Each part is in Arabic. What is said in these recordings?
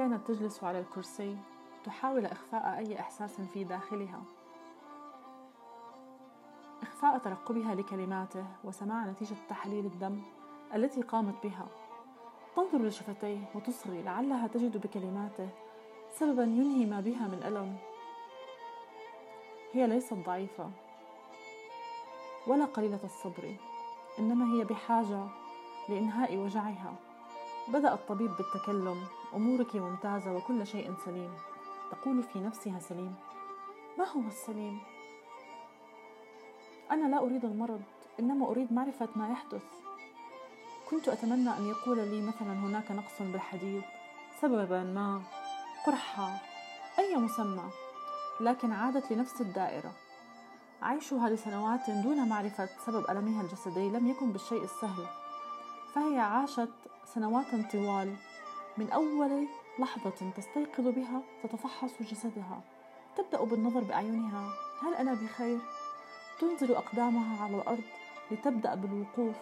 كانت تجلس على الكرسي تحاول إخفاء أي إحساس في داخلها. إخفاء ترقبها لكلماته وسماع نتيجة تحاليل الدم التي قامت بها. تنظر لشفتيه وتصغي لعلها تجد بكلماته سببا ينهي ما بها من ألم. هي ليست ضعيفة ولا قليلة الصبر إنما هي بحاجة لإنهاء وجعها. بدأ الطبيب بالتكلم. أمورك ممتازة وكل شيء سليم. تقول في نفسها سليم. ما هو السليم؟ أنا لا أريد المرض إنما أريد معرفة ما يحدث. كنت أتمنى أن يقول لي مثلا هناك نقص بالحديد سببا ما قرحة أي مسمى لكن عادت لنفس الدائرة. عيشها لسنوات دون معرفة سبب ألمها الجسدي لم يكن بالشيء السهل. فهي عاشت سنوات طوال. من أول لحظة تستيقظ بها تتفحص جسدها. تبدأ بالنظر بأعينها. هل أنا بخير؟ تنزل أقدامها على الأرض لتبدأ بالوقوف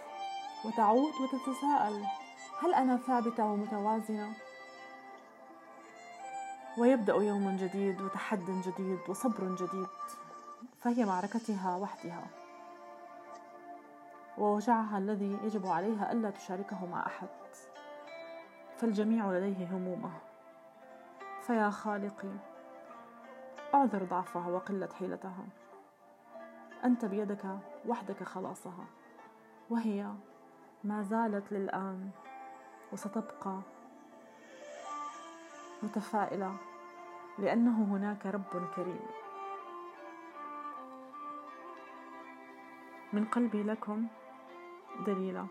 وتعود وتتساءل. هل أنا ثابتة ومتوازنة؟ ويبدأ يوم جديد وتحد جديد وصبر جديد. فهي معركتها وحدها. ووجعها الذي يجب عليها ألا تشاركه مع أحد. فالجميع لديه همومه. فيا خالقي أعذر ضعفها وقلة حيلتها. أنت بيدك وحدك خلاصها. وهي ما زالت للآن وستبقى متفائلة لأنه هناك رب كريم. من قلبي لكم the lila